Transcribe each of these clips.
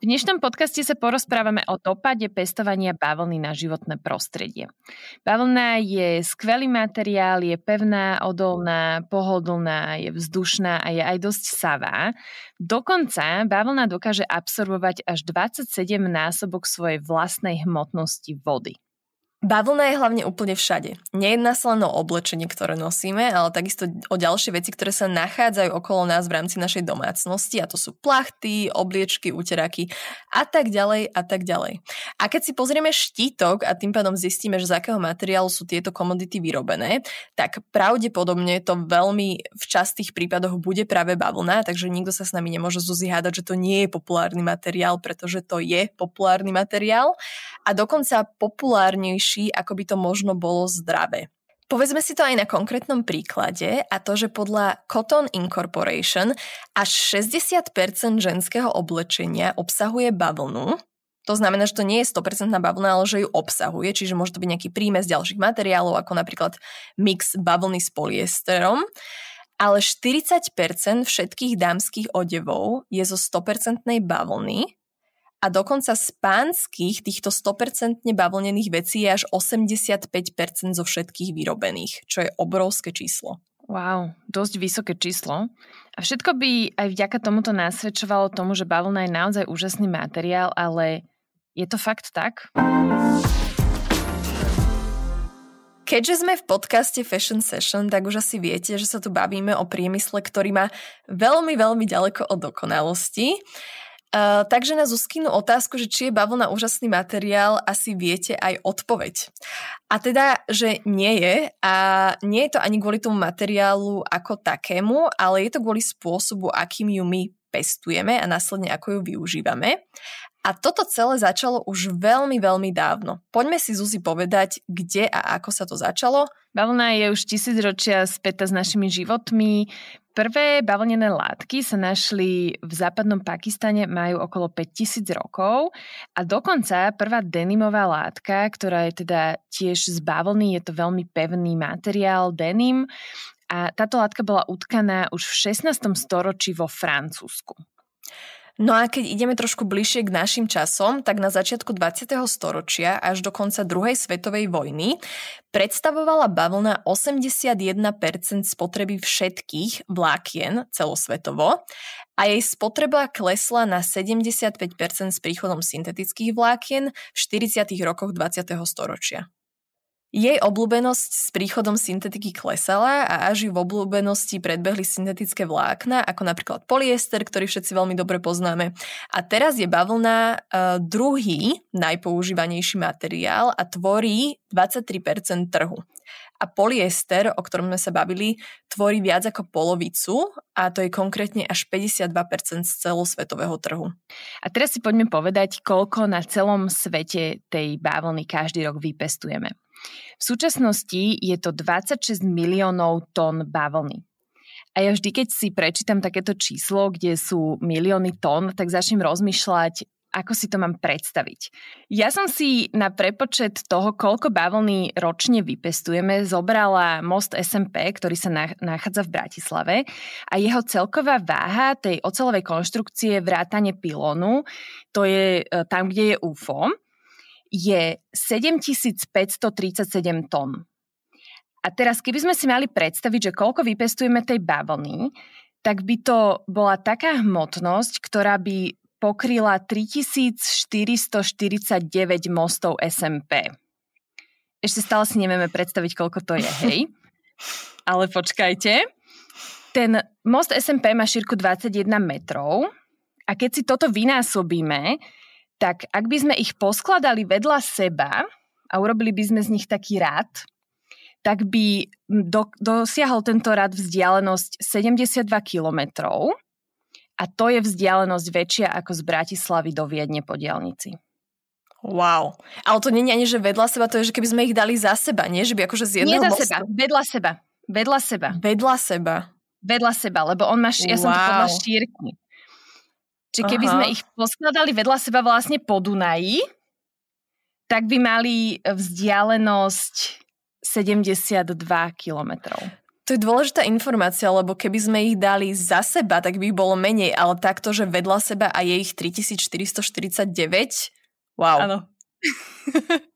V dnešnom podcaste sa porozprávame o dopade pestovania bavlny na životné prostredie. Bavlna je skvelý materiál, je pevná, odolná, pohodlná, je vzdušná a je aj dosť savá. Dokonca bavlna dokáže absorbovať až 27 násobok svojej vlastnej hmotnosti vody. Bavlna je hlavne úplne všade. Nejedná sa len o oblečenie, ktoré nosíme, ale takisto o ďalšie veci, ktoré sa nachádzajú okolo nás v rámci našej domácnosti a to sú plachty, obliečky, uteraky a tak ďalej a tak ďalej. A keď si pozrieme štítok a tým pádom zistíme, že z akého materiálu sú tieto komodity vyrobené, tak pravdepodobne to veľmi v častých prípadoch bude práve bavlna, takže nikto sa s nami nemôže zuzihádať, že to nie je populárny materiál, pretože to je populárny materiál a dokonca populárnejší lepší, ako by to možno bolo zdravé. Povedzme si to aj na konkrétnom príklade a to, že podľa Cotton Incorporation až 60% ženského oblečenia obsahuje bavlnu. To znamená, že to nie je 100% bavlna, ale že ju obsahuje, čiže môže to byť nejaký prímes ďalších materiálov, ako napríklad mix bavlny s polyesterom. Ale 40% všetkých dámskych odevov je zo 100% bavlny a dokonca z pánskych týchto 100% bavlnených vecí je až 85% zo všetkých vyrobených, čo je obrovské číslo. Wow, dosť vysoké číslo. A všetko by aj vďaka tomuto nasvedčovalo tomu, že bavlna je naozaj úžasný materiál, ale je to fakt tak? Keďže sme v podcaste Fashion Session, tak už asi viete, že sa tu bavíme o priemysle, ktorý má veľmi, veľmi ďaleko od dokonalosti. Uh, takže na Zuzkinu otázku, že či je bavlna úžasný materiál, asi viete aj odpoveď. A teda, že nie je a nie je to ani kvôli tomu materiálu ako takému, ale je to kvôli spôsobu, akým ju my pestujeme a následne ako ju využívame. A toto celé začalo už veľmi, veľmi dávno. Poďme si Zuzi povedať, kde a ako sa to začalo. Bavlna je už tisíc ročia späta s našimi životmi. Prvé bavlnené látky sa našli v západnom Pakistane, majú okolo 5000 rokov a dokonca prvá denimová látka, ktorá je teda tiež z bavlny, je to veľmi pevný materiál, denim, a táto látka bola utkaná už v 16. storočí vo Francúzsku. No a keď ideme trošku bližšie k našim časom, tak na začiatku 20. storočia až do konca druhej svetovej vojny predstavovala bavlna 81% spotreby všetkých vlákien celosvetovo a jej spotreba klesla na 75% s príchodom syntetických vlákien v 40. rokoch 20. storočia. Jej obľúbenosť s príchodom syntetiky klesala a až ju v obľúbenosti predbehli syntetické vlákna, ako napríklad polyester, ktorý všetci veľmi dobre poznáme. A teraz je bavlna uh, druhý najpoužívanejší materiál a tvorí 23% trhu. A polyester, o ktorom sme sa bavili, tvorí viac ako polovicu a to je konkrétne až 52% z celosvetového trhu. A teraz si poďme povedať, koľko na celom svete tej bavlny každý rok vypestujeme. V súčasnosti je to 26 miliónov tón bavlny. A ja vždy, keď si prečítam takéto číslo, kde sú milióny tón, tak začnem rozmýšľať, ako si to mám predstaviť. Ja som si na prepočet toho, koľko bavlny ročne vypestujeme, zobrala most SMP, ktorý sa nachádza v Bratislave a jeho celková váha tej ocelovej konštrukcie vrátane pilónu, to je e, tam, kde je UFO, je 7537 tón. A teraz, keby sme si mali predstaviť, že koľko vypestujeme tej bavlny, tak by to bola taká hmotnosť, ktorá by pokryla 3449 mostov SMP. Ešte stále si nevieme predstaviť, koľko to je, hej? Ale počkajte. Ten most SMP má šírku 21 metrov a keď si toto vynásobíme, tak ak by sme ich poskladali vedľa seba a urobili by sme z nich taký rad, tak by do, dosiahol tento rad vzdialenosť 72 kilometrov a to je vzdialenosť väčšia ako z Bratislavy do Viedne po diálnici. Wow. Ale to nie je ani, že vedľa seba, to je, že keby sme ich dali za seba, nie? Že by akože z jedného Nie za mostu... seba, vedľa seba. Vedľa seba. Vedľa seba. Vedľa seba, lebo on má, ja wow. som to podľa šírky. Čiže keby Aha. sme ich poskladali vedľa seba vlastne po Dunaji, tak by mali vzdialenosť 72 kilometrov. To je dôležitá informácia, lebo keby sme ich dali za seba, tak by ich bolo menej, ale takto, že vedľa seba a je ich 3449, wow. Áno.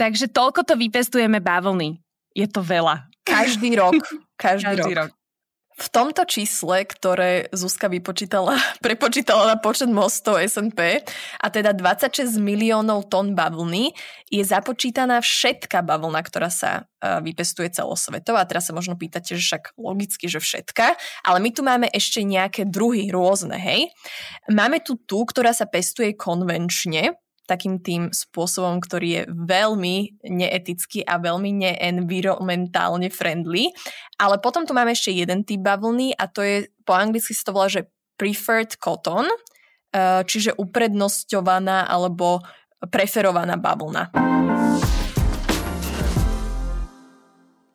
Takže toľko to vypestujeme bavlny. Je to veľa. Každý rok. Každý, Každý rok. rok. V tomto čísle, ktoré Zuzka vypočítala, prepočítala na počet mostov SNP, a teda 26 miliónov tón bavlny, je započítaná všetká bavlna, ktorá sa e, vypestuje celosvetovo. A teraz sa možno pýtate, že však logicky, že všetka, ale my tu máme ešte nejaké druhy rôzne, hej. Máme tu tú, ktorá sa pestuje konvenčne, takým tým spôsobom, ktorý je veľmi neetický a veľmi neenvironmentálne friendly. Ale potom tu máme ešte jeden typ bavlny a to je, po anglicky sa to volá, že preferred cotton, eh, čiže uprednostňovaná alebo preferovaná bavlna.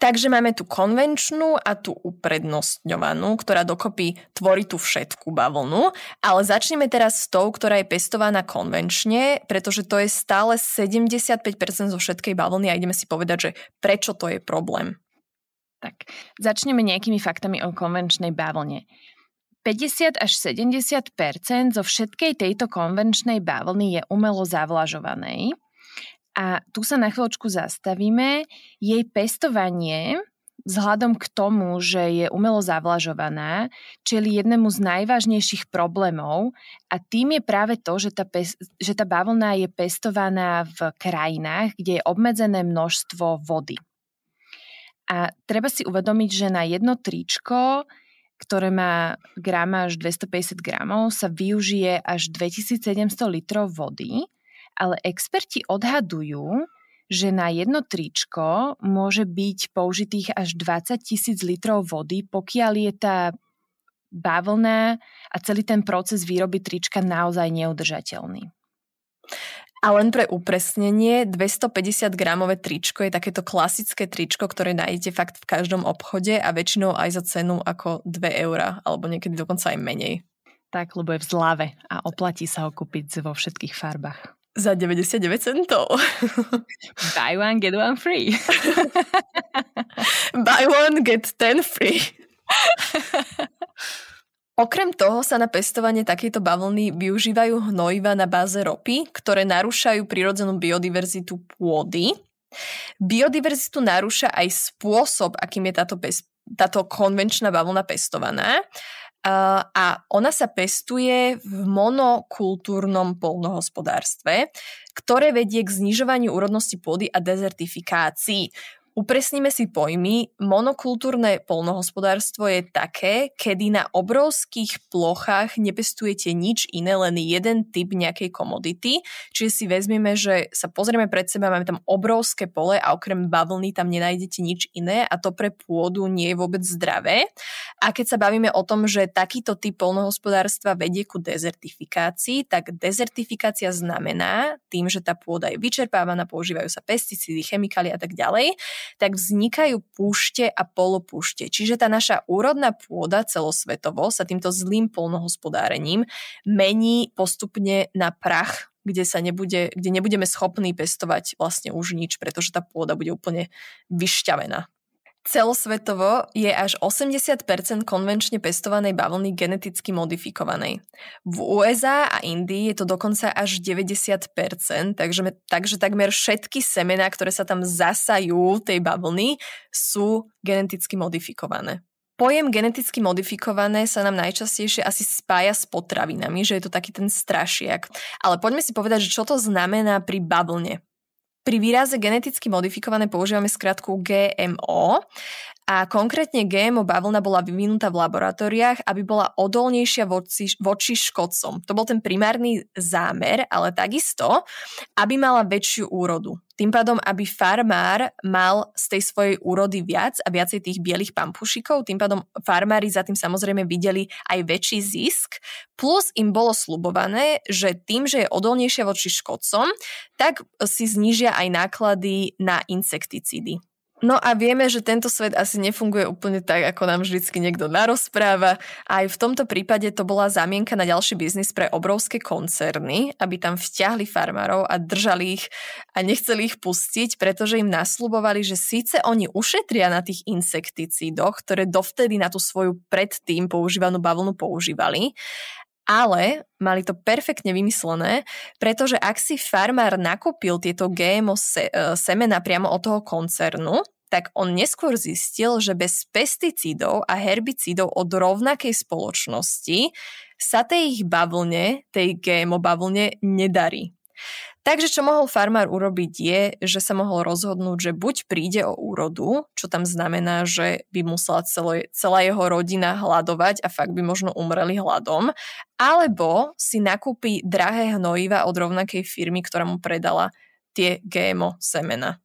Takže máme tu konvenčnú a tu uprednostňovanú, ktorá dokopy tvorí tú všetku bavlnu. Ale začneme teraz s tou, ktorá je pestovaná konvenčne, pretože to je stále 75% zo všetkej bavlny a ideme si povedať, že prečo to je problém. Tak, začneme nejakými faktami o konvenčnej bavlne. 50 až 70% zo všetkej tejto konvenčnej bavlny je umelo zavlažovanej a tu sa na chvíľočku zastavíme. Jej pestovanie vzhľadom k tomu, že je umelo zavlažovaná, čeli jednému z najvážnejších problémov a tým je práve to, že tá, pes, že tá bavlna je pestovaná v krajinách, kde je obmedzené množstvo vody. A treba si uvedomiť, že na jedno tričko, ktoré má až 250 gramov, sa využije až 2700 litrov vody ale experti odhadujú, že na jedno tričko môže byť použitých až 20 tisíc litrov vody, pokiaľ je tá bavlna a celý ten proces výroby trička naozaj neudržateľný. A len pre upresnenie, 250 gramové tričko je takéto klasické tričko, ktoré nájdete fakt v každom obchode a väčšinou aj za cenu ako 2 eurá, alebo niekedy dokonca aj menej. Tak, lebo je v zlave a oplatí sa ho kúpiť vo všetkých farbách. Za 99 centov. Buy one, get one free. Buy one, get ten free. Okrem toho sa na pestovanie takejto bavlny využívajú hnojiva na báze ropy, ktoré narúšajú prirodzenú biodiverzitu pôdy. Biodiverzitu narúša aj spôsob, akým je táto, pes- táto konvenčná bavlna pestovaná a ona sa pestuje v monokultúrnom polnohospodárstve, ktoré vedie k znižovaniu úrodnosti pôdy a dezertifikácii. Upresníme si pojmy. Monokultúrne polnohospodárstvo je také, kedy na obrovských plochách nepestujete nič iné, len jeden typ nejakej komodity. Čiže si vezmeme, že sa pozrieme pred seba, máme tam obrovské pole a okrem bavlny tam nenájdete nič iné a to pre pôdu nie je vôbec zdravé. A keď sa bavíme o tom, že takýto typ polnohospodárstva vedie ku dezertifikácii, tak dezertifikácia znamená tým, že tá pôda je vyčerpávaná, používajú sa pesticídy, chemikály a tak ďalej, tak vznikajú púšte a polopúšte. Čiže tá naša úrodná pôda celosvetovo sa týmto zlým polnohospodárením mení postupne na prach kde, sa nebude, kde nebudeme schopní pestovať vlastne už nič, pretože tá pôda bude úplne vyšťavená. Celosvetovo je až 80% konvenčne pestovanej bavlny geneticky modifikovanej. V USA a Indii je to dokonca až 90%, takže, takže takmer všetky semená, ktoré sa tam zasajú tej bavlny, sú geneticky modifikované. Pojem geneticky modifikované sa nám najčastejšie asi spája s potravinami, že je to taký ten strašiak. Ale poďme si povedať, že čo to znamená pri bavlne. Pri výraze geneticky modifikované používame skratku GMO A konkrétne GMO bavlna bola vyvinutá v laboratóriách, aby bola odolnejšia voči, voči škodcom. To bol ten primárny zámer, ale takisto, aby mala väčšiu úrodu. Tým pádom, aby farmár mal z tej svojej úrody viac a viacej tých bielých pampušikov, tým pádom farmári za tým samozrejme videli aj väčší zisk, plus im bolo slubované, že tým, že je odolnejšia voči škodcom, tak si znížia aj náklady na insekticídy. No a vieme, že tento svet asi nefunguje úplne tak, ako nám vždycky niekto narozpráva. Aj v tomto prípade to bola zamienka na ďalší biznis pre obrovské koncerny, aby tam vťahli farmárov a držali ich a nechceli ich pustiť, pretože im nasľubovali, že síce oni ušetria na tých insekticídoch, ktoré dovtedy na tú svoju predtým používanú bavlnu používali, ale mali to perfektne vymyslené, pretože ak si farmár nakúpil tieto GMO se, e, semena priamo od toho koncernu, tak on neskôr zistil, že bez pesticídov a herbicídov od rovnakej spoločnosti sa tej ich bavlne, tej GMO bavlne nedarí. Takže čo mohol farmár urobiť je, že sa mohol rozhodnúť, že buď príde o úrodu, čo tam znamená, že by musela celé, celá jeho rodina hľadovať a fakt by možno umreli hladom, alebo si nakúpi drahé hnojiva od rovnakej firmy, ktorá mu predala tie GMO semena.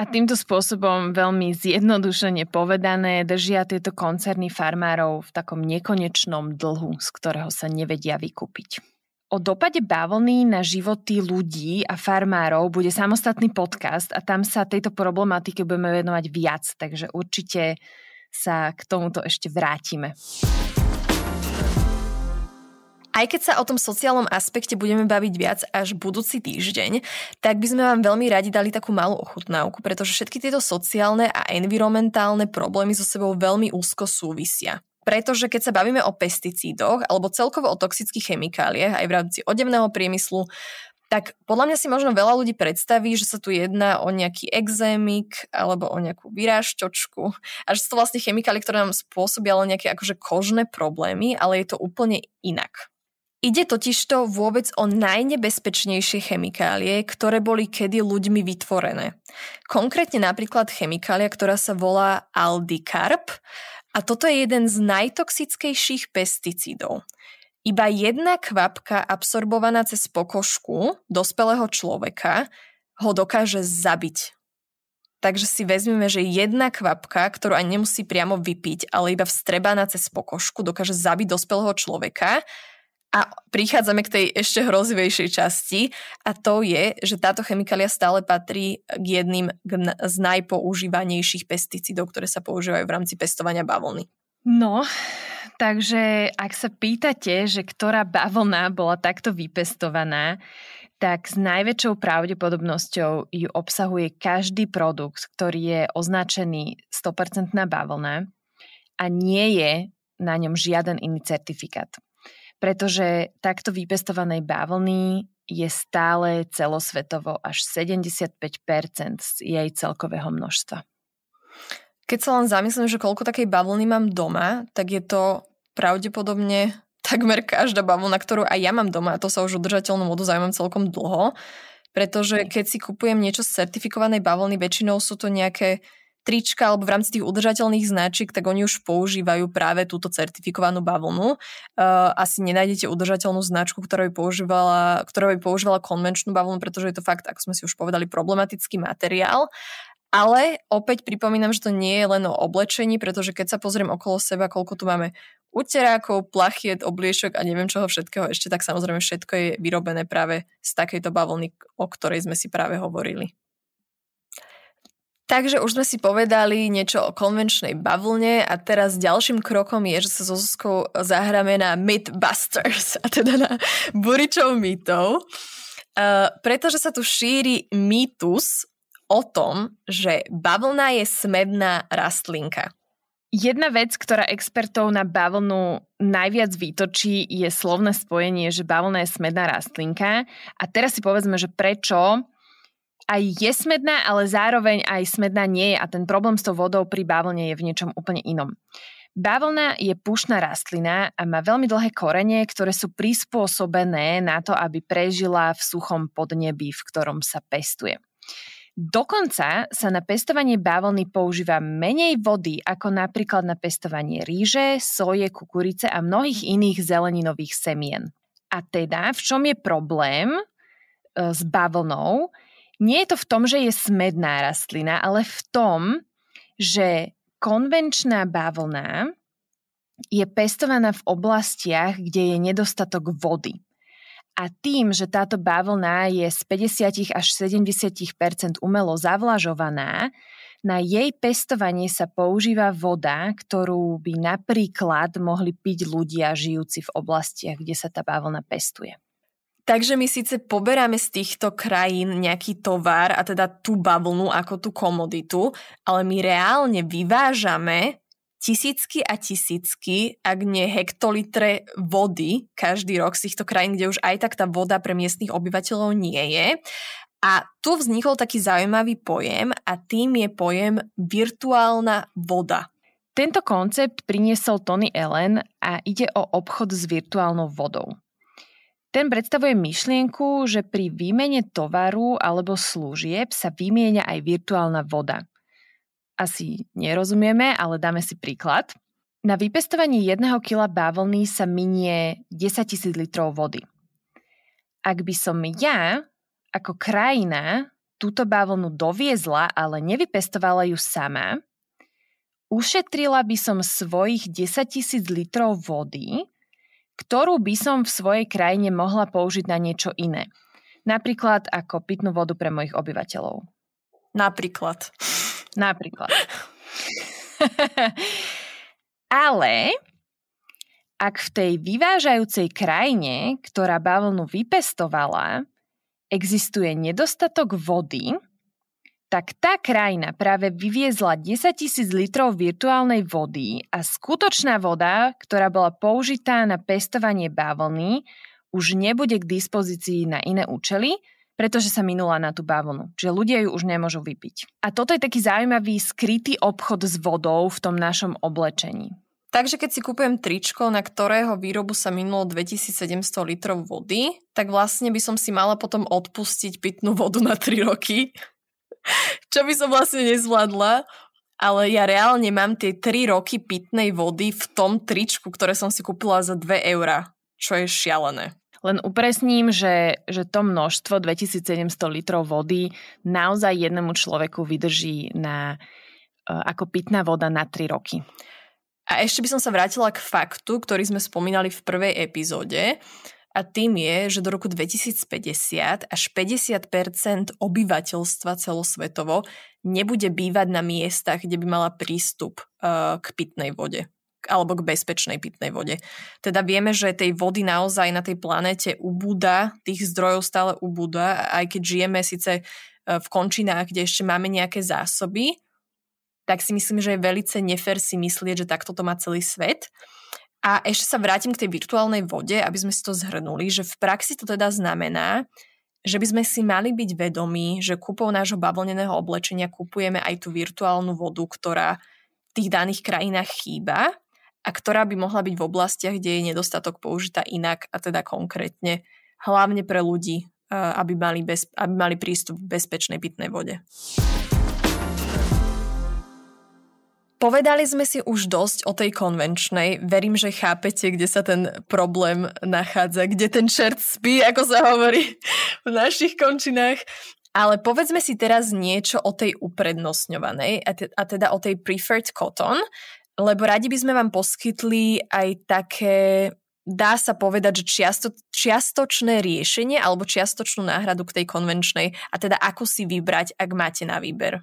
A týmto spôsobom veľmi zjednodušene povedané držia tieto koncerny farmárov v takom nekonečnom dlhu, z ktorého sa nevedia vykúpiť. O dopade bavlny na životy ľudí a farmárov bude samostatný podcast a tam sa tejto problematike budeme venovať viac, takže určite sa k tomuto ešte vrátime. Aj keď sa o tom sociálnom aspekte budeme baviť viac až budúci týždeň, tak by sme vám veľmi radi dali takú malú ochutnávku, pretože všetky tieto sociálne a environmentálne problémy so sebou veľmi úzko súvisia. Pretože keď sa bavíme o pesticídoch alebo celkovo o toxických chemikáliách aj v rámci odevného priemyslu, tak podľa mňa si možno veľa ľudí predstaví, že sa tu jedná o nejaký exémik alebo o nejakú vyrážťočku a že sú to vlastne chemikálie, ktoré nám spôsobia len nejaké akože kožné problémy, ale je to úplne inak. Ide totižto vôbec o najnebezpečnejšie chemikálie, ktoré boli kedy ľuďmi vytvorené. Konkrétne napríklad chemikália, ktorá sa volá aldicarb a toto je jeden z najtoxickejších pesticídov. Iba jedna kvapka absorbovaná cez pokožku dospelého človeka ho dokáže zabiť. Takže si vezmeme, že jedna kvapka, ktorú ani nemusí priamo vypiť, ale iba vstrebaná cez pokožku, dokáže zabiť dospelého človeka a prichádzame k tej ešte hrozivejšej časti a to je, že táto chemikália stále patrí k jedným z najpoužívanejších pesticídov, ktoré sa používajú v rámci pestovania bavlny. No, takže ak sa pýtate, že ktorá bavlna bola takto vypestovaná, tak s najväčšou pravdepodobnosťou ju obsahuje každý produkt, ktorý je označený 100% bavlna a nie je na ňom žiaden iný certifikát pretože takto vypestovanej bavlny je stále celosvetovo až 75% z jej celkového množstva. Keď sa len zamyslím, že koľko takej bavlny mám doma, tak je to pravdepodobne takmer každá bavlna, ktorú aj ja mám doma, a to sa už udržateľnú modu zaujímam celkom dlho, pretože keď si kupujem niečo z certifikovanej bavlny, väčšinou sú to nejaké trička alebo v rámci tých udržateľných značiek, tak oni už používajú práve túto certifikovanú bavlnu. Uh, asi nenájdete udržateľnú značku, ktorá by používala, ktorá by používala konvenčnú bavlnu, pretože je to fakt, ako sme si už povedali, problematický materiál. Ale opäť pripomínam, že to nie je len o oblečení, pretože keď sa pozriem okolo seba, koľko tu máme uterákov, plachiet, obliešok a neviem čoho všetkého ešte, tak samozrejme všetko je vyrobené práve z takejto bavlny, o ktorej sme si práve hovorili. Takže už sme si povedali niečo o konvenčnej bavlne a teraz ďalším krokom je, že sa so Zuzkou zahráme na Mythbusters, a teda na buričov mýtov, uh, pretože sa tu šíri mýtus o tom, že bavlna je smedná rastlinka. Jedna vec, ktorá expertov na bavlnu najviac vytočí, je slovné spojenie, že bavlna je smedná rastlinka. A teraz si povedzme, že prečo aj je smedná, ale zároveň aj smedná nie je a ten problém s tou vodou pri bavlne je v niečom úplne inom. Bavlna je pušná rastlina a má veľmi dlhé korene, ktoré sú prispôsobené na to, aby prežila v suchom podnebí, v ktorom sa pestuje. Dokonca sa na pestovanie bavlny používa menej vody ako napríklad na pestovanie ríže, soje, kukurice a mnohých iných zeleninových semien. A teda, v čom je problém e, s bavlnou? Nie je to v tom, že je smedná rastlina, ale v tom, že konvenčná bavlna je pestovaná v oblastiach, kde je nedostatok vody. A tým, že táto bavlna je z 50 až 70% umelo zavlažovaná, na jej pestovanie sa používa voda, ktorú by napríklad mohli piť ľudia žijúci v oblastiach, kde sa tá bavlna pestuje. Takže my síce poberáme z týchto krajín nejaký tovar, a teda tú bavlnu ako tú komoditu, ale my reálne vyvážame tisícky a tisícky, ak nie hektolitre vody každý rok z týchto krajín, kde už aj tak tá voda pre miestnych obyvateľov nie je. A tu vznikol taký zaujímavý pojem a tým je pojem virtuálna voda. Tento koncept priniesol Tony Allen a ide o obchod s virtuálnou vodou. Ten predstavuje myšlienku, že pri výmene tovaru alebo služieb sa vymieňa aj virtuálna voda asi nerozumieme, ale dáme si príklad. Na vypestovanie jedného kila bavlny sa minie 10 tisíc litrov vody. Ak by som ja ako krajina túto bavlnu doviezla, ale nevypestovala ju sama, ušetrila by som svojich 10 tisíc litrov vody, ktorú by som v svojej krajine mohla použiť na niečo iné. Napríklad ako pitnú vodu pre mojich obyvateľov. Napríklad. Napríklad. Ale ak v tej vyvážajúcej krajine, ktorá bavlnu vypestovala, existuje nedostatok vody, tak tá krajina práve vyviezla 10 tisíc litrov virtuálnej vody a skutočná voda, ktorá bola použitá na pestovanie bavlny, už nebude k dispozícii na iné účely, pretože sa minula na tú bavlnu. Čiže ľudia ju už nemôžu vypiť. A toto je taký zaujímavý skrytý obchod s vodou v tom našom oblečení. Takže keď si kúpujem tričko, na ktorého výrobu sa minulo 2700 litrov vody, tak vlastne by som si mala potom odpustiť pitnú vodu na 3 roky. Čo by som vlastne nezvládla, ale ja reálne mám tie 3 roky pitnej vody v tom tričku, ktoré som si kúpila za 2 eurá, čo je šialené. Len upresním, že, že to množstvo 2700 litrov vody naozaj jednému človeku vydrží na, e, ako pitná voda na 3 roky. A ešte by som sa vrátila k faktu, ktorý sme spomínali v prvej epizóde. A tým je, že do roku 2050 až 50% obyvateľstva celosvetovo nebude bývať na miestach, kde by mala prístup uh, k pitnej vode alebo k bezpečnej pitnej vode. Teda vieme, že tej vody naozaj na tej planéte ubúda, tých zdrojov stále ubúda, aj keď žijeme síce e, v končinách, kde ešte máme nejaké zásoby, tak si myslím, že je velice nefér si myslieť, že takto to má celý svet. A ešte sa vrátim k tej virtuálnej vode, aby sme si to zhrnuli, že v praxi to teda znamená, že by sme si mali byť vedomí, že kúpou nášho bavlneného oblečenia kupujeme aj tú virtuálnu vodu, ktorá v tých daných krajinách chýba a ktorá by mohla byť v oblastiach, kde je nedostatok použitá inak a teda konkrétne hlavne pre ľudí, aby mali, bez, aby mali prístup k bezpečnej pitnej vode. Povedali sme si už dosť o tej konvenčnej. Verím, že chápete, kde sa ten problém nachádza, kde ten čert spí, ako sa hovorí v našich končinách. Ale povedzme si teraz niečo o tej uprednostňovanej, a teda o tej preferred cotton, lebo radi by sme vám poskytli aj také, dá sa povedať, že čiasto, čiastočné riešenie alebo čiastočnú náhradu k tej konvenčnej a teda ako si vybrať, ak máte na výber.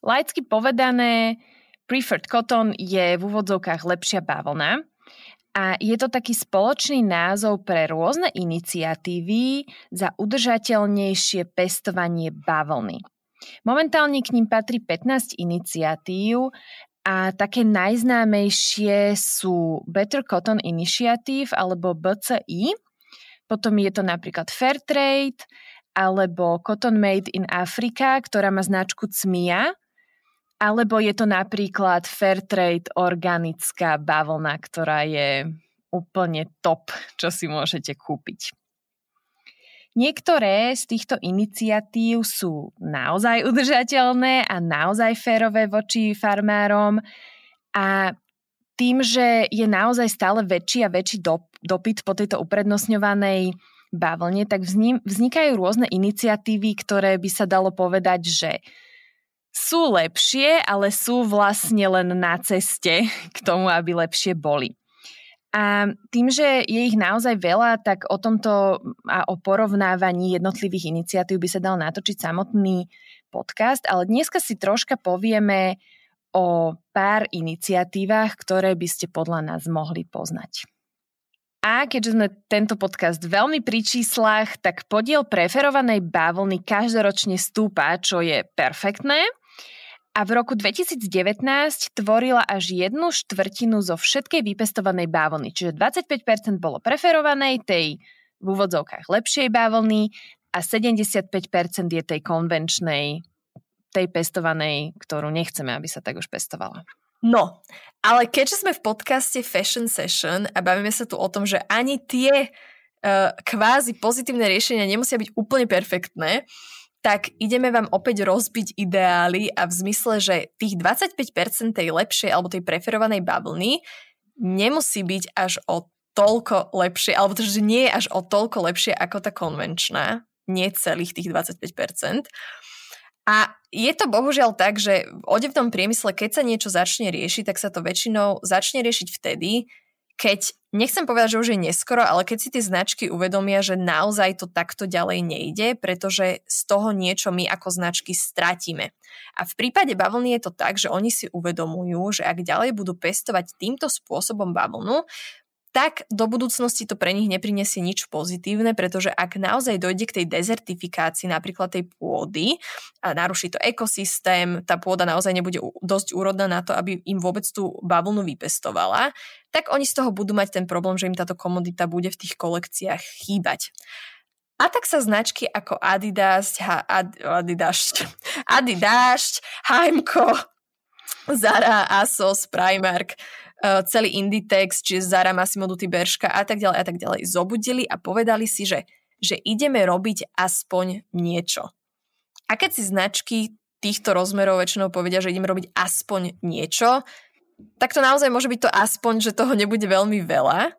Laicky povedané, preferred cotton je v úvodzovkách lepšia bavlna a je to taký spoločný názov pre rôzne iniciatívy za udržateľnejšie pestovanie bavlny. Momentálne k ním patrí 15 iniciatív a také najznámejšie sú Better Cotton Initiative alebo BCI. Potom je to napríklad Fairtrade alebo Cotton Made in Africa, ktorá má značku CMIA. Alebo je to napríklad Fairtrade organická bavlna, ktorá je úplne top, čo si môžete kúpiť. Niektoré z týchto iniciatív sú naozaj udržateľné a naozaj férové voči farmárom a tým, že je naozaj stále väčší a väčší dopyt po tejto uprednostňovanej bavlne, tak vznikajú rôzne iniciatívy, ktoré by sa dalo povedať, že sú lepšie, ale sú vlastne len na ceste k tomu, aby lepšie boli. A tým, že je ich naozaj veľa, tak o tomto a o porovnávaní jednotlivých iniciatív by sa dal natočiť samotný podcast, ale dneska si troška povieme o pár iniciatívach, ktoré by ste podľa nás mohli poznať. A keďže sme tento podcast veľmi pri číslach, tak podiel preferovanej bavlny každoročne stúpa, čo je perfektné. A v roku 2019 tvorila až jednu štvrtinu zo všetkej vypestovanej bavlny, čiže 25% bolo preferovanej, tej v úvodzovkách lepšej bavlny a 75% je tej konvenčnej, tej pestovanej, ktorú nechceme, aby sa tak už pestovala. No, ale keďže sme v podcaste Fashion Session a bavíme sa tu o tom, že ani tie uh, kvázi pozitívne riešenia nemusia byť úplne perfektné, tak ideme vám opäť rozbiť ideály a v zmysle, že tých 25% tej lepšej alebo tej preferovanej bavlny nemusí byť až o toľko lepšie, alebo to, že nie je až o toľko lepšie ako tá konvenčná, nie celých tých 25%. A je to bohužiaľ tak, že v odevnom priemysle, keď sa niečo začne riešiť, tak sa to väčšinou začne riešiť vtedy, keď, nechcem povedať, že už je neskoro, ale keď si tie značky uvedomia, že naozaj to takto ďalej nejde, pretože z toho niečo my ako značky stratíme. A v prípade bavlny je to tak, že oni si uvedomujú, že ak ďalej budú pestovať týmto spôsobom bavlnu, tak do budúcnosti to pre nich neprinesie nič pozitívne, pretože ak naozaj dojde k tej dezertifikácii napríklad tej pôdy a naruší to ekosystém, tá pôda naozaj nebude dosť úrodná na to, aby im vôbec tú bavlnu vypestovala, tak oni z toho budú mať ten problém, že im táto komodita bude v tých kolekciách chýbať. A tak sa značky ako Adidas, ha, Ad, Adidas, Adidas, HMK, Zara, Asos, Primark celý Inditex, čiže Zara, Massimo Dutti, Berška a tak ďalej a tak ďalej zobudili a povedali si, že, že ideme robiť aspoň niečo. A keď si značky týchto rozmerov väčšinou povedia, že ideme robiť aspoň niečo, tak to naozaj môže byť to aspoň, že toho nebude veľmi veľa.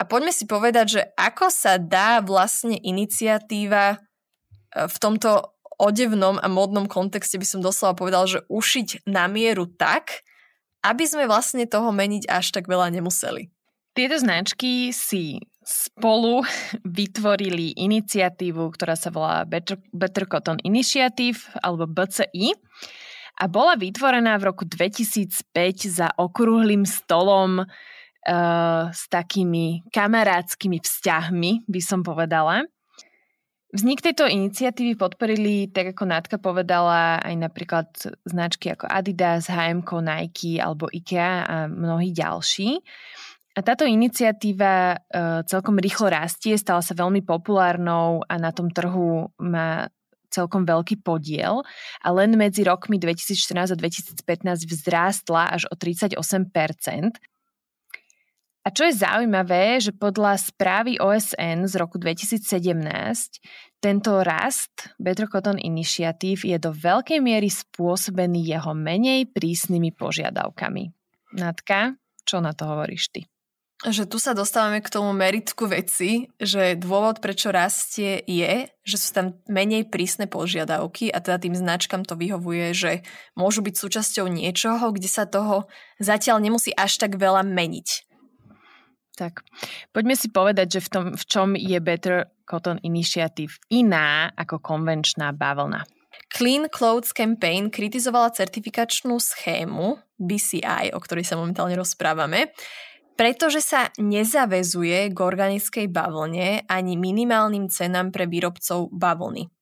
A poďme si povedať, že ako sa dá vlastne iniciatíva eh, v tomto odevnom a modnom kontexte by som doslova povedal, že ušiť na mieru tak, aby sme vlastne toho meniť až tak veľa nemuseli. Tieto značky si spolu vytvorili iniciatívu, ktorá sa volá Better, Better Cotton Initiative alebo BCI a bola vytvorená v roku 2005 za okrúhlým stolom uh, s takými kamarátskymi vzťahmi, by som povedala. Vznik tejto iniciatívy podporili, tak ako Nátka povedala, aj napríklad značky ako Adidas, H&M, Nike alebo IKEA a mnohí ďalší. A táto iniciatíva uh, celkom rýchlo rastie, stala sa veľmi populárnou a na tom trhu má celkom veľký podiel a len medzi rokmi 2014 a 2015 vzrástla až o 38 a čo je zaujímavé, že podľa správy OSN z roku 2017 tento rast Better Cotton Initiative je do veľkej miery spôsobený jeho menej prísnymi požiadavkami. Natka, čo na to hovoríš ty? Že tu sa dostávame k tomu meritku veci, že dôvod, prečo rastie je, že sú tam menej prísne požiadavky a teda tým značkám to vyhovuje, že môžu byť súčasťou niečoho, kde sa toho zatiaľ nemusí až tak veľa meniť. Tak, poďme si povedať, že v, tom, v čom je Better Cotton Initiative iná ako konvenčná bavlna. Clean Clothes Campaign kritizovala certifikačnú schému BCI, o ktorej sa momentálne rozprávame, pretože sa nezavezuje k organickej bavlne ani minimálnym cenám pre výrobcov bavlny.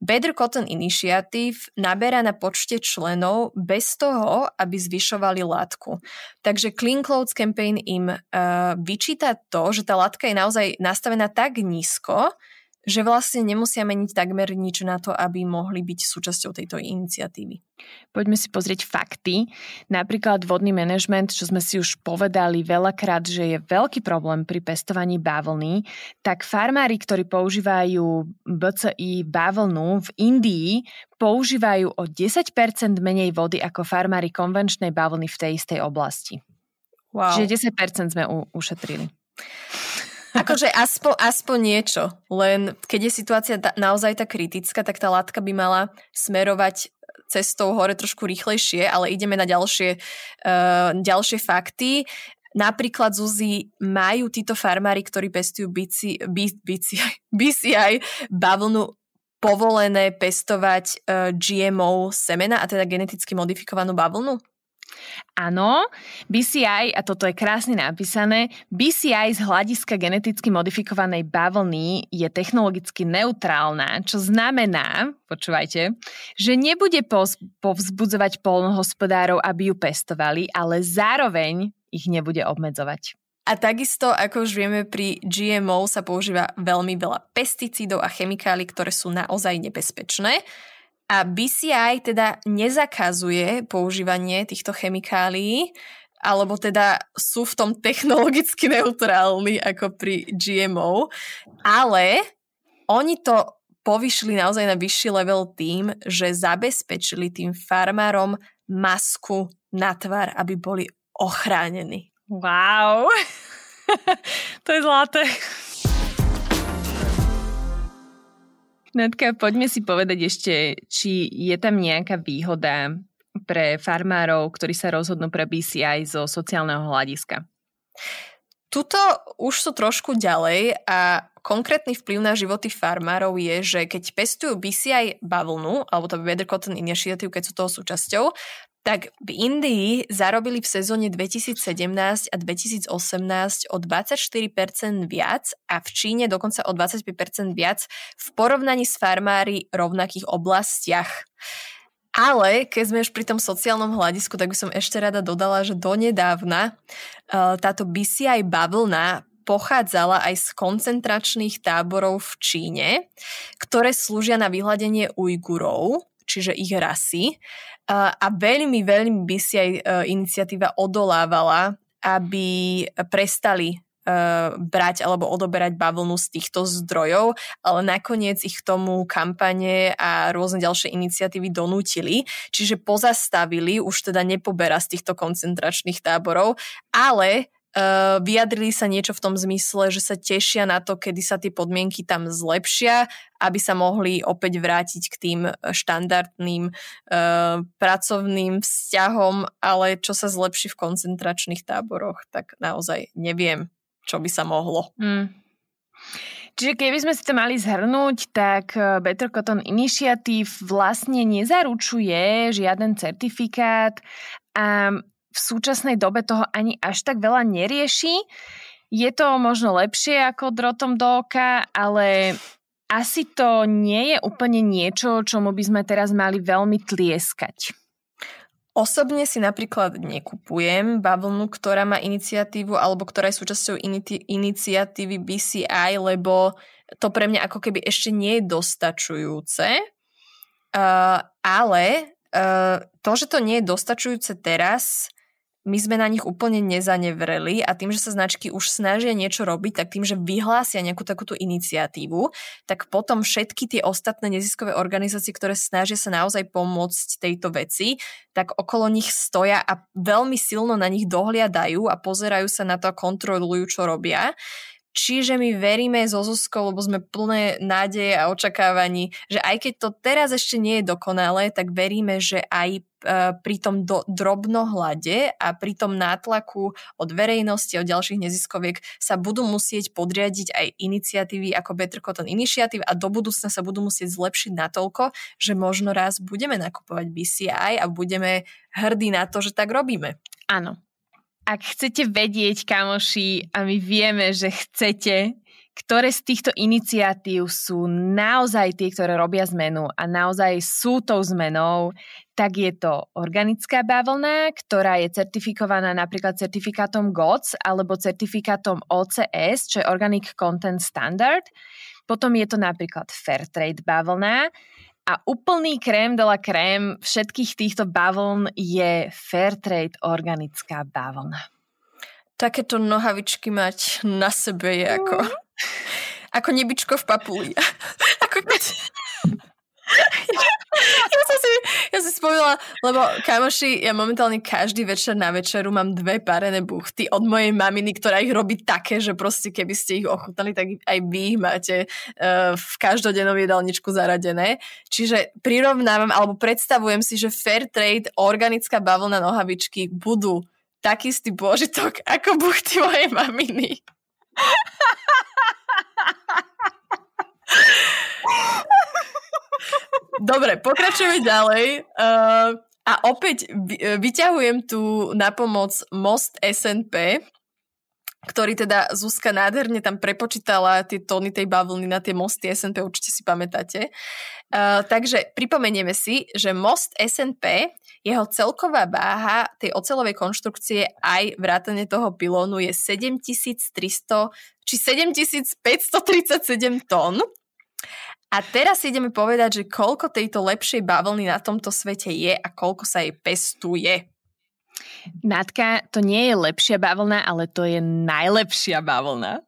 Better Cotton Initiative naberá na počte členov bez toho, aby zvyšovali látku. Takže Clean Clothes Campaign im uh, vyčíta to, že tá látka je naozaj nastavená tak nízko, že vlastne nemusia meniť takmer nič na to, aby mohli byť súčasťou tejto iniciatívy. Poďme si pozrieť fakty. Napríklad vodný manažment, čo sme si už povedali veľakrát, že je veľký problém pri pestovaní bavlny, tak farmári, ktorí používajú BCI bavlnu v Indii, používajú o 10% menej vody ako farmári konvenčnej bavlny v tej istej oblasti. Wow. Čiže 10% sme u- ušetrili. Akože aspoň, aspoň niečo, len keď je situácia naozaj tak kritická, tak tá látka by mala smerovať cestou hore trošku rýchlejšie, ale ideme na ďalšie, uh, ďalšie fakty. Napríklad, Zuzi, majú títo farmári, ktorí pestujú BCI, BCI, BCI bavlnu povolené pestovať uh, GMO semena, a teda geneticky modifikovanú bavlnu? Áno, BCI, a toto je krásne napísané, BCI z hľadiska geneticky modifikovanej bavlny je technologicky neutrálna, čo znamená, počúvajte, že nebude povzbudzovať polnohospodárov, aby ju pestovali, ale zároveň ich nebude obmedzovať. A takisto, ako už vieme, pri GMO sa používa veľmi veľa pesticídov a chemikálií, ktoré sú naozaj nebezpečné. A BCI teda nezakazuje používanie týchto chemikálií, alebo teda sú v tom technologicky neutrálni ako pri GMO, ale oni to povyšli naozaj na vyšší level tým, že zabezpečili tým farmárom masku na tvar, aby boli ochránení. Wow! to je zlaté. Natka, poďme si povedať ešte, či je tam nejaká výhoda pre farmárov, ktorí sa rozhodnú pre BCI zo sociálneho hľadiska. Tuto už sú trošku ďalej a konkrétny vplyv na životy farmárov je, že keď pestujú BCI bavlnu, alebo to Better Cotton Initiative, keď sú toho súčasťou, tak v Indii zarobili v sezóne 2017 a 2018 o 24% viac a v Číne dokonca o 25% viac v porovnaní s farmári rovnakých oblastiach. Ale keď sme už pri tom sociálnom hľadisku, tak by som ešte rada dodala, že donedávna uh, táto BCI bavlna pochádzala aj z koncentračných táborov v Číne, ktoré slúžia na vyhľadenie Ujgurov, čiže ich rasy. A veľmi, veľmi by si aj e, iniciatíva odolávala, aby prestali e, brať alebo odoberať bavlnu z týchto zdrojov, ale nakoniec ich tomu kampane a rôzne ďalšie iniciatívy donútili, čiže pozastavili, už teda nepoberá z týchto koncentračných táborov, ale Uh, vyjadrili sa niečo v tom zmysle, že sa tešia na to, kedy sa tie podmienky tam zlepšia, aby sa mohli opäť vrátiť k tým štandardným uh, pracovným vzťahom, ale čo sa zlepší v koncentračných táboroch, tak naozaj neviem, čo by sa mohlo. Mm. Čiže keby sme si to mali zhrnúť, tak Better Cotton Initiative vlastne nezaručuje žiaden certifikát a v súčasnej dobe toho ani až tak veľa nerieši. Je to možno lepšie ako drotom do oka, ale asi to nie je úplne niečo, čomu by sme teraz mali veľmi tlieskať. Osobne si napríklad nekupujem bavlnu, ktorá má iniciatívu alebo ktorá je súčasťou initi- iniciatívy BCI, lebo to pre mňa ako keby ešte nie je dostačujúce. Uh, ale uh, to, že to nie je dostačujúce teraz, my sme na nich úplne nezanevreli a tým, že sa značky už snažia niečo robiť, tak tým, že vyhlásia nejakú takúto iniciatívu, tak potom všetky tie ostatné neziskové organizácie, ktoré snažia sa naozaj pomôcť tejto veci, tak okolo nich stoja a veľmi silno na nich dohliadajú a pozerajú sa na to a kontrolujú, čo robia. Čiže my veríme so Zuzkou, lebo sme plné nádeje a očakávaní, že aj keď to teraz ešte nie je dokonalé, tak veríme, že aj e, pri tom do, drobnohľade a pri tom nátlaku od verejnosti, od ďalších neziskoviek sa budú musieť podriadiť aj iniciatívy ako Better Cotton Initiative a do budúcna sa budú musieť zlepšiť natoľko, že možno raz budeme nakupovať BCI a budeme hrdí na to, že tak robíme. Áno, ak chcete vedieť, kamoši, a my vieme, že chcete, ktoré z týchto iniciatív sú naozaj tie, ktoré robia zmenu a naozaj sú tou zmenou, tak je to organická bavlna, ktorá je certifikovaná napríklad certifikátom GOTS alebo certifikátom OCS, čo je Organic Content Standard. Potom je to napríklad Fairtrade bavlna, a úplný krém de la krém všetkých týchto bavln je Fairtrade organická bavlna. Takéto nohavičky mať na sebe je ako, mm. ako nebičko v papuli. ako keď... ja som si, ja si spomínala, lebo kamoši, ja momentálne každý večer na večeru mám dve parené buchty od mojej maminy, ktorá ich robí také, že proste keby ste ich ochutnali, tak aj vy ich máte uh, v každodennom jedálničku zaradené. Čiže prirovnávam, alebo predstavujem si, že fair trade, organická bavlna nohavičky budú taký istý božitok ako buchty mojej maminy. Dobre, pokračujeme ďalej. Uh, a opäť vyťahujem tu na pomoc most SNP, ktorý teda Zuzka nádherne tam prepočítala tie tóny tej bavlny na tie mosty SNP, určite si pamätáte. Uh, takže pripomenieme si, že most SNP, jeho celková váha tej ocelovej konštrukcie aj vrátane toho pilónu je 7300 či 7537 tón. A teraz ideme povedať, že koľko tejto lepšej bavlny na tomto svete je a koľko sa jej pestuje. Natka, to nie je lepšia bavlna, ale to je najlepšia bavlna.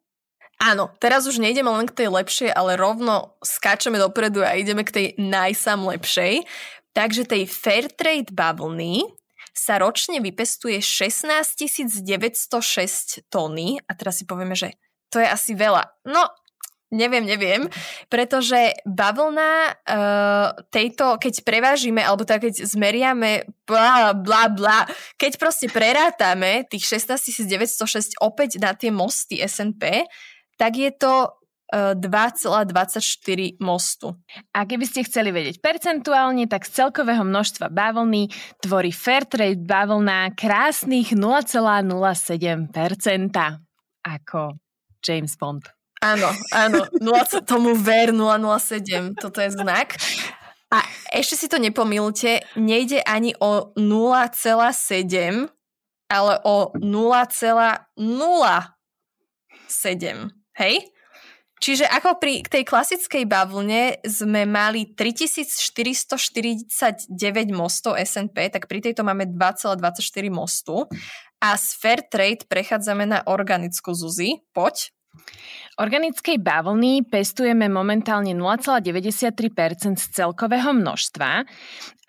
Áno, teraz už nejdeme len k tej lepšej, ale rovno skáčeme dopredu a ideme k tej najsam lepšej. Takže tej Fairtrade bavlny sa ročne vypestuje 16 906 tóny a teraz si povieme, že to je asi veľa. No, Neviem, neviem, pretože bavlna uh, tejto, keď prevážime, alebo tak keď zmeriame, bla, bla, bla, keď proste prerátame tých 16 906 opäť na tie mosty SNP, tak je to 2,24 e, mostu. A keby ste chceli vedieť percentuálne, tak z celkového množstva bavlny tvorí Fairtrade bavlna krásnych 0,07%. Ako James Bond. Áno, áno, 0, tomu ver 007, toto je znak. A ešte si to nepomílte, nejde ani o 0,7, ale o 0,07. Hej? Čiže ako pri tej klasickej bavlne sme mali 3449 mostov SNP, tak pri tejto máme 2,24 mostu. A z Fair Trade prechádzame na organickú Zuzi. Poď. Organickej bavlny pestujeme momentálne 0,93% z celkového množstva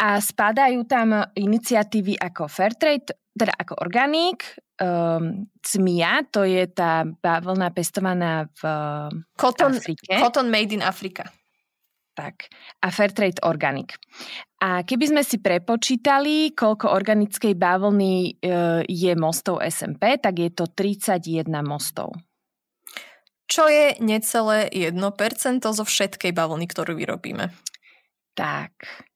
a spadajú tam iniciatívy ako Fairtrade, teda ako Organik, um, CMIA, to je tá bavlna pestovaná v Cotton, Afrike. Cotton Made in Africa. Tak. A Fairtrade Organic. A keby sme si prepočítali, koľko organickej bavlny e, je mostov SMP, tak je to 31 mostov čo je necelé 1% zo všetkej bavlny, ktorú vyrobíme. Tak.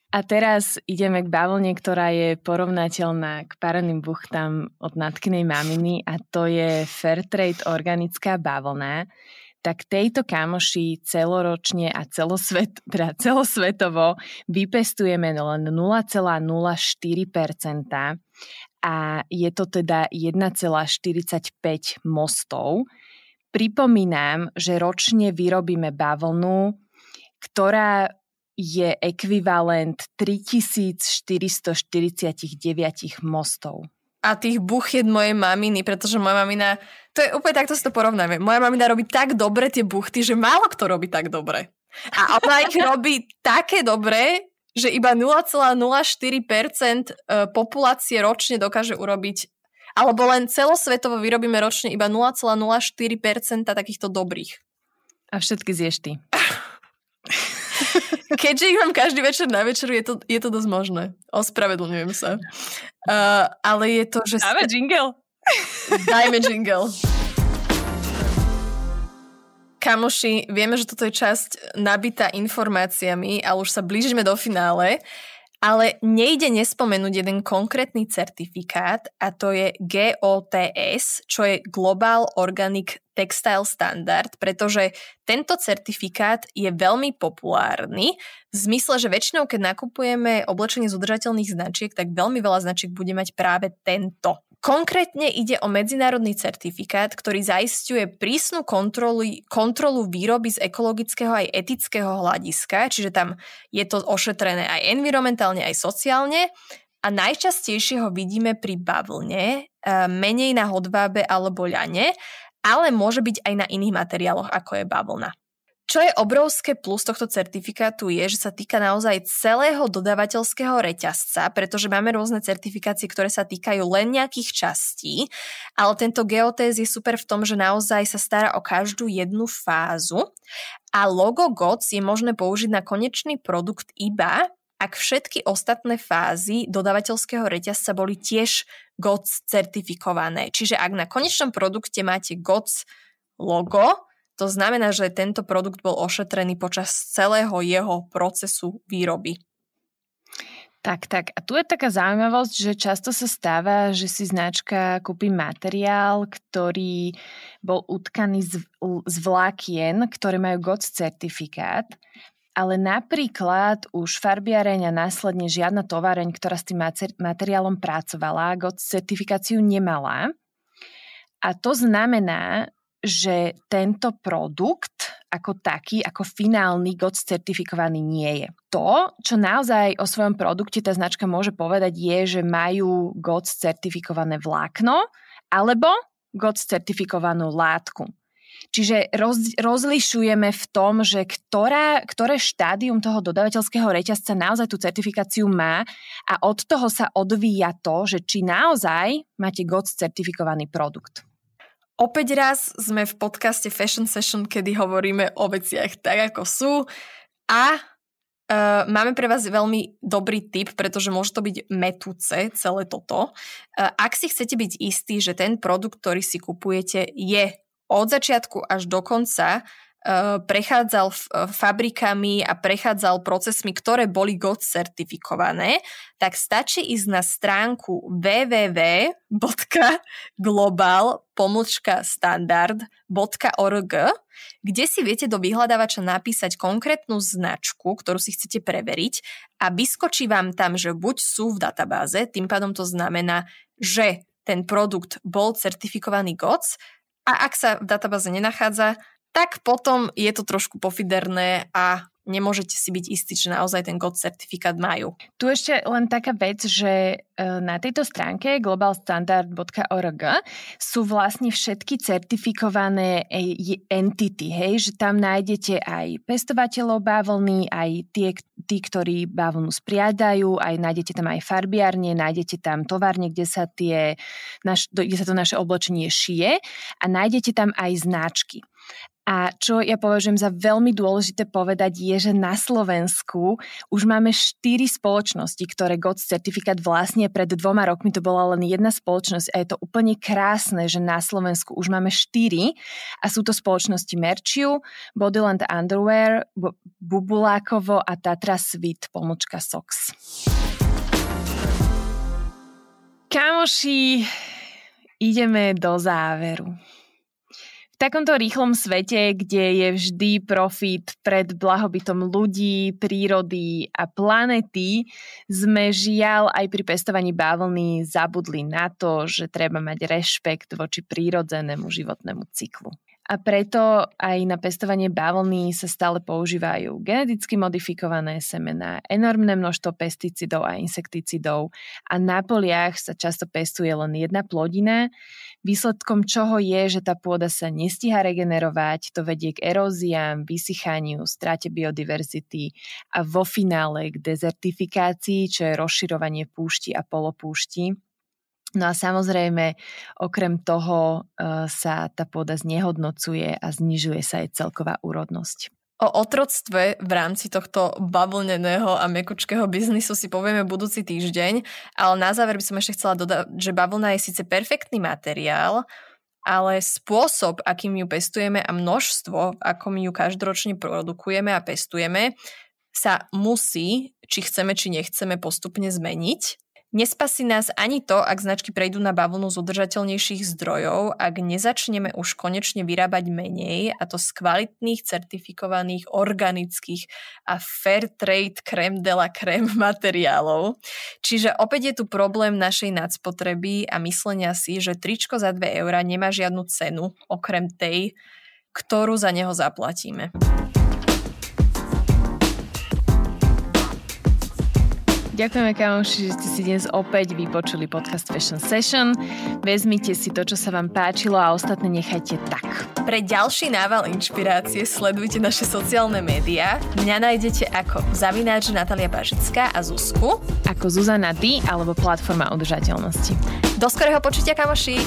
A teraz ideme k bavlne, ktorá je porovnateľná k pareným buchtám od natkinej maminy a to je Fairtrade organická bavlna. Tak tejto kamoši celoročne a celosvet, teda celosvetovo vypestujeme len 0,04% a je to teda 1,45 mostov Pripomínam, že ročne vyrobíme bavlnu, ktorá je ekvivalent 3449 mostov. A tých buchiet mojej maminy, pretože moja mamina, to je úplne takto si to porovnáme. Moja mamina robí tak dobre tie buchty, že málo kto robí tak dobre. A ona ich robí také dobre, že iba 0,04% e, populácie ročne dokáže urobiť alebo len celosvetovo vyrobíme ročne iba 0,04% takýchto dobrých. A všetky zješ ty. Keďže ich mám každý večer na večeru, je to, je to dosť možné. Ospravedlňujem sa. Uh, ale je to, že... Dáme jingle. Dajme jingle. Kamoši, vieme, že toto je časť nabitá informáciami, ale už sa blížime do finále. Ale nejde nespomenúť jeden konkrétny certifikát a to je GOTS, čo je Global Organic Textile Standard, pretože tento certifikát je veľmi populárny v zmysle, že väčšinou, keď nakupujeme oblečenie z udržateľných značiek, tak veľmi veľa značiek bude mať práve tento Konkrétne ide o medzinárodný certifikát, ktorý zaistuje prísnu kontrolu, kontrolu výroby z ekologického aj etického hľadiska, čiže tam je to ošetrené aj environmentálne, aj sociálne. A najčastejšie ho vidíme pri bavlne, e, menej na hodvábe alebo ľane, ale môže byť aj na iných materiáloch, ako je bavlna. Čo je obrovské plus tohto certifikátu je, že sa týka naozaj celého dodávateľského reťazca, pretože máme rôzne certifikácie, ktoré sa týkajú len nejakých častí, ale tento geotéz je super v tom, že naozaj sa stará o každú jednu fázu a logo GOTS je možné použiť na konečný produkt iba, ak všetky ostatné fázy dodávateľského reťazca boli tiež GOTS certifikované. Čiže ak na konečnom produkte máte GOTS logo, to znamená, že tento produkt bol ošetrený počas celého jeho procesu výroby. Tak, tak. A tu je taká zaujímavosť, že často sa stáva, že si značka kúpi materiál, ktorý bol utkaný z, z vlákien, ktoré majú GOTS certifikát, ale napríklad už farbiareň a následne žiadna továreň, ktorá s tým materiálom pracovala, GOTS certifikáciu nemala. A to znamená, že tento produkt ako taký, ako finálny GOTS certifikovaný nie je. To, čo naozaj o svojom produkte tá značka môže povedať, je, že majú GOTS certifikované vlákno alebo GOTS certifikovanú látku. Čiže roz, rozlišujeme v tom, že ktorá, ktoré štádium toho dodávateľského reťazca naozaj tú certifikáciu má a od toho sa odvíja to, že či naozaj máte GOTS certifikovaný produkt. Opäť raz sme v podcaste Fashion Session, kedy hovoríme o veciach tak, ako sú a uh, máme pre vás veľmi dobrý tip, pretože môže to byť metúce celé toto. Uh, ak si chcete byť istí, že ten produkt, ktorý si kupujete, je od začiatku až do konca prechádzal eh, fabrikami a prechádzal procesmi, ktoré boli GOT certifikované, tak stačí ísť na stránku www.global-standard.org, kde si viete do vyhľadávača napísať konkrétnu značku, ktorú si chcete preveriť a vyskočí vám tam, že buď sú v databáze, tým pádom to znamená, že ten produkt bol certifikovaný GOTS a ak sa v databáze nenachádza, tak potom je to trošku pofiderné a nemôžete si byť istí, že naozaj ten GOT certifikát majú. Tu ešte len taká vec, že e, na tejto stránke globalstandard.org sú vlastne všetky certifikované e, entity, hej, že tam nájdete aj pestovateľov bavlny, aj tie, tí, ktorí bavlnu spriadajú, aj nájdete tam aj farbiarne, nájdete tam továrne, kde sa, tie, naš, kde sa to naše oblečenie šije a nájdete tam aj značky. A čo ja považujem za veľmi dôležité povedať je, že na Slovensku už máme štyri spoločnosti, ktoré GOTS certifikát vlastne pred dvoma rokmi to bola len jedna spoločnosť a je to úplne krásne, že na Slovensku už máme štyri a sú to spoločnosti Merchiu, Bodyland Underwear, Bubulákovo a Tatra Svit, pomočka Sox. Kamoši, ideme do záveru. V takomto rýchlom svete, kde je vždy profit pred blahobytom ľudí, prírody a planety, sme žiaľ aj pri pestovaní bavlny zabudli na to, že treba mať rešpekt voči prírodzenému životnému cyklu a preto aj na pestovanie bavlny sa stále používajú geneticky modifikované semená, enormné množstvo pesticidov a insekticidov a na poliach sa často pestuje len jedna plodina, výsledkom čoho je, že tá pôda sa nestíha regenerovať, to vedie k eróziám, vysychaniu, strate biodiverzity a vo finále k dezertifikácii, čo je rozširovanie púšti a polopúšti No a samozrejme, okrem toho e, sa tá pôda znehodnocuje a znižuje sa jej celková úrodnosť. O otroctve v rámci tohto bavlneného a mekučkého biznisu si povieme budúci týždeň, ale na záver by som ešte chcela dodať, že bavlna je síce perfektný materiál, ale spôsob, akým ju pestujeme a množstvo, ako my ju každoročne produkujeme a pestujeme, sa musí, či chceme, či nechceme, postupne zmeniť. Nespasí nás ani to, ak značky prejdú na bavlnu z udržateľnejších zdrojov, ak nezačneme už konečne vyrábať menej, a to z kvalitných, certifikovaných, organických a fair trade creme de la creme materiálov. Čiže opäť je tu problém našej nadspotreby a myslenia si, že tričko za 2 eurá nemá žiadnu cenu, okrem tej, ktorú za neho zaplatíme. Ďakujeme, kamoši, že ste si dnes opäť vypočuli podcast Fashion Session. Vezmite si to, čo sa vám páčilo a ostatné nechajte tak. Pre ďalší nával inšpirácie sledujte naše sociálne médiá. Mňa nájdete ako zavináč Natalia Bažická a Zuzku. Ako Zuzana D alebo platforma udržateľnosti. Do skorého počutia, kamoši!